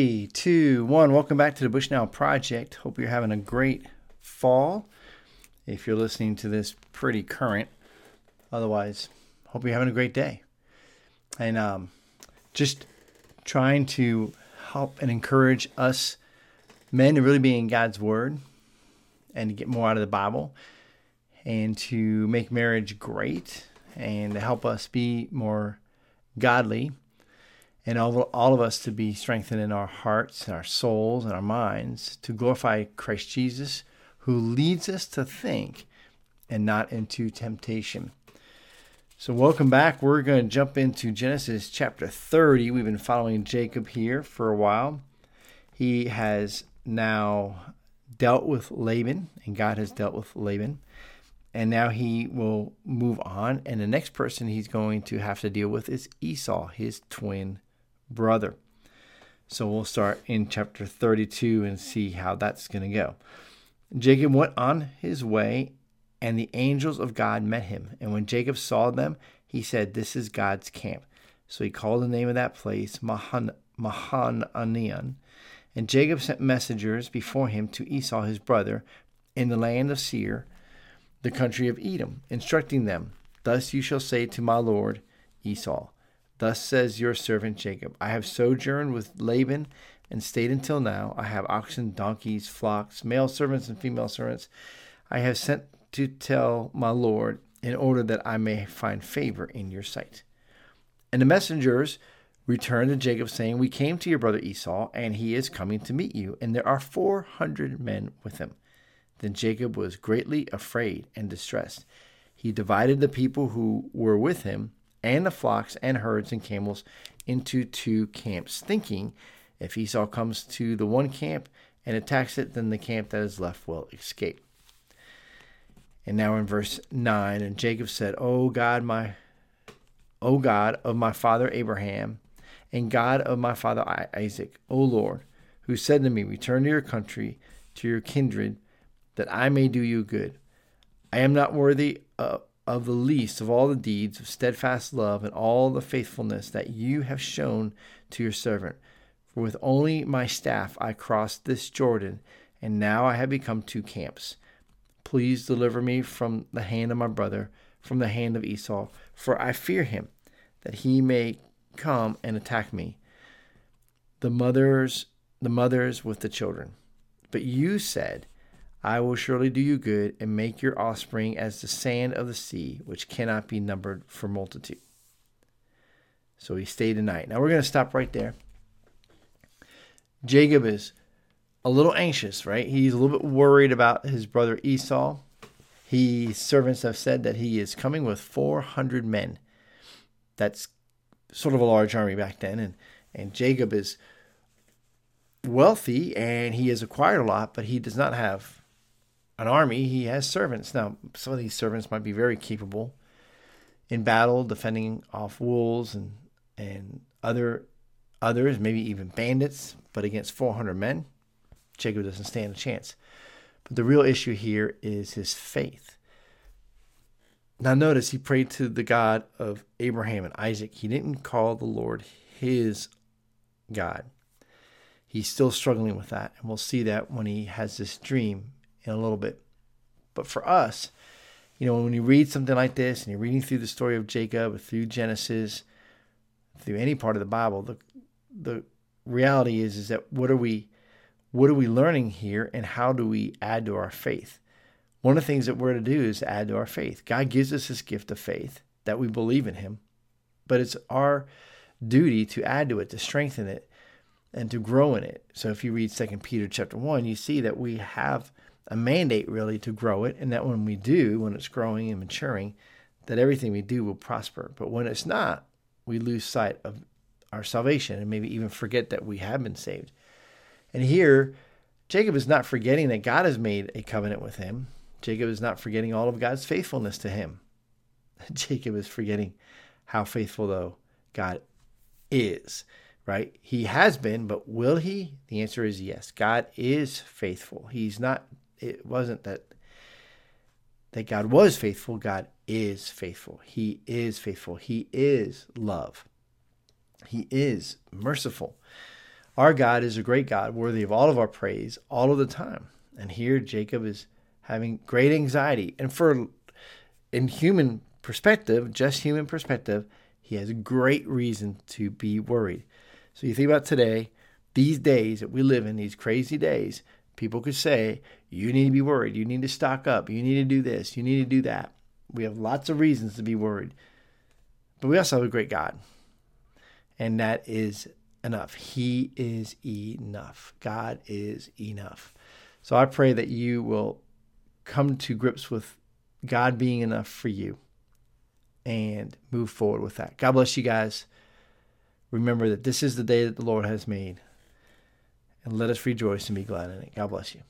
Three, two, one. Welcome back to the Bushnell Project. Hope you're having a great fall. If you're listening to this pretty current, otherwise, hope you're having a great day. And um, just trying to help and encourage us men to really be in God's Word and to get more out of the Bible and to make marriage great and to help us be more godly and all, all of us to be strengthened in our hearts and our souls and our minds to glorify Christ Jesus, who leads us to think and not into temptation. So, welcome back. We're going to jump into Genesis chapter 30. We've been following Jacob here for a while. He has now dealt with Laban, and God has dealt with Laban. And now he will move on. And the next person he's going to have to deal with is Esau, his twin brother. So we'll start in chapter 32 and see how that's going to go. Jacob went on his way, and the angels of God met him. And when Jacob saw them, he said, This is God's camp. So he called the name of that place Mahan, Mahananian. And Jacob sent messengers before him to Esau his brother in the land of Seir, the country of Edom, instructing them, Thus you shall say to my lord Esau, Thus says your servant Jacob I have sojourned with Laban and stayed until now. I have oxen, donkeys, flocks, male servants, and female servants. I have sent to tell my Lord in order that I may find favor in your sight. And the messengers returned to Jacob, saying, We came to your brother Esau, and he is coming to meet you, and there are four hundred men with him. Then Jacob was greatly afraid and distressed. He divided the people who were with him and the flocks and herds and camels into two camps, thinking if Esau comes to the one camp and attacks it, then the camp that is left will escape. And now in verse 9, and Jacob said, O God, my O God of my father Abraham, and God of my father Isaac, O Lord, who said to me, Return to your country, to your kindred, that I may do you good. I am not worthy of, of the least of all the deeds of steadfast love and all the faithfulness that you have shown to your servant. For with only my staff I crossed this Jordan, and now I have become two camps. Please deliver me from the hand of my brother, from the hand of Esau, for I fear him, that he may come and attack me. The mothers, the mothers with the children. But you said, I will surely do you good and make your offspring as the sand of the sea, which cannot be numbered for multitude. So he stayed a night. Now we're going to stop right there. Jacob is a little anxious, right? He's a little bit worried about his brother Esau. His servants have said that he is coming with 400 men. That's sort of a large army back then. And, and Jacob is wealthy and he has acquired a lot, but he does not have an army, he has servants. Now, some of these servants might be very capable in battle, defending off wolves and and other others, maybe even bandits. But against 400 men, Jacob doesn't stand a chance. But the real issue here is his faith. Now, notice he prayed to the God of Abraham and Isaac. He didn't call the Lord his God. He's still struggling with that. And we'll see that when he has this dream in a little bit. But for us, you know, when you read something like this and you're reading through the story of Jacob, through Genesis, through any part of the Bible, the the reality is is that what are we what are we learning here and how do we add to our faith? One of the things that we're to do is add to our faith. God gives us this gift of faith that we believe in him, but it's our duty to add to it, to strengthen it, and to grow in it. So if you read Second Peter chapter 1, you see that we have a mandate really to grow it, and that when we do, when it's growing and maturing, that everything we do will prosper. But when it's not, we lose sight of our salvation and maybe even forget that we have been saved. And here, Jacob is not forgetting that God has made a covenant with him. Jacob is not forgetting all of God's faithfulness to him. Jacob is forgetting how faithful, though, God is, right? He has been, but will he? The answer is yes. God is faithful. He's not it wasn't that that God was faithful, God is faithful. He is faithful. He is love. He is merciful. Our God is a great God, worthy of all of our praise all of the time. And here Jacob is having great anxiety. And for in human perspective, just human perspective, he has great reason to be worried. So you think about today, these days that we live in, these crazy days, people could say, you need to be worried. You need to stock up. You need to do this. You need to do that. We have lots of reasons to be worried. But we also have a great God. And that is enough. He is enough. God is enough. So I pray that you will come to grips with God being enough for you and move forward with that. God bless you guys. Remember that this is the day that the Lord has made. And let us rejoice and be glad in it. God bless you.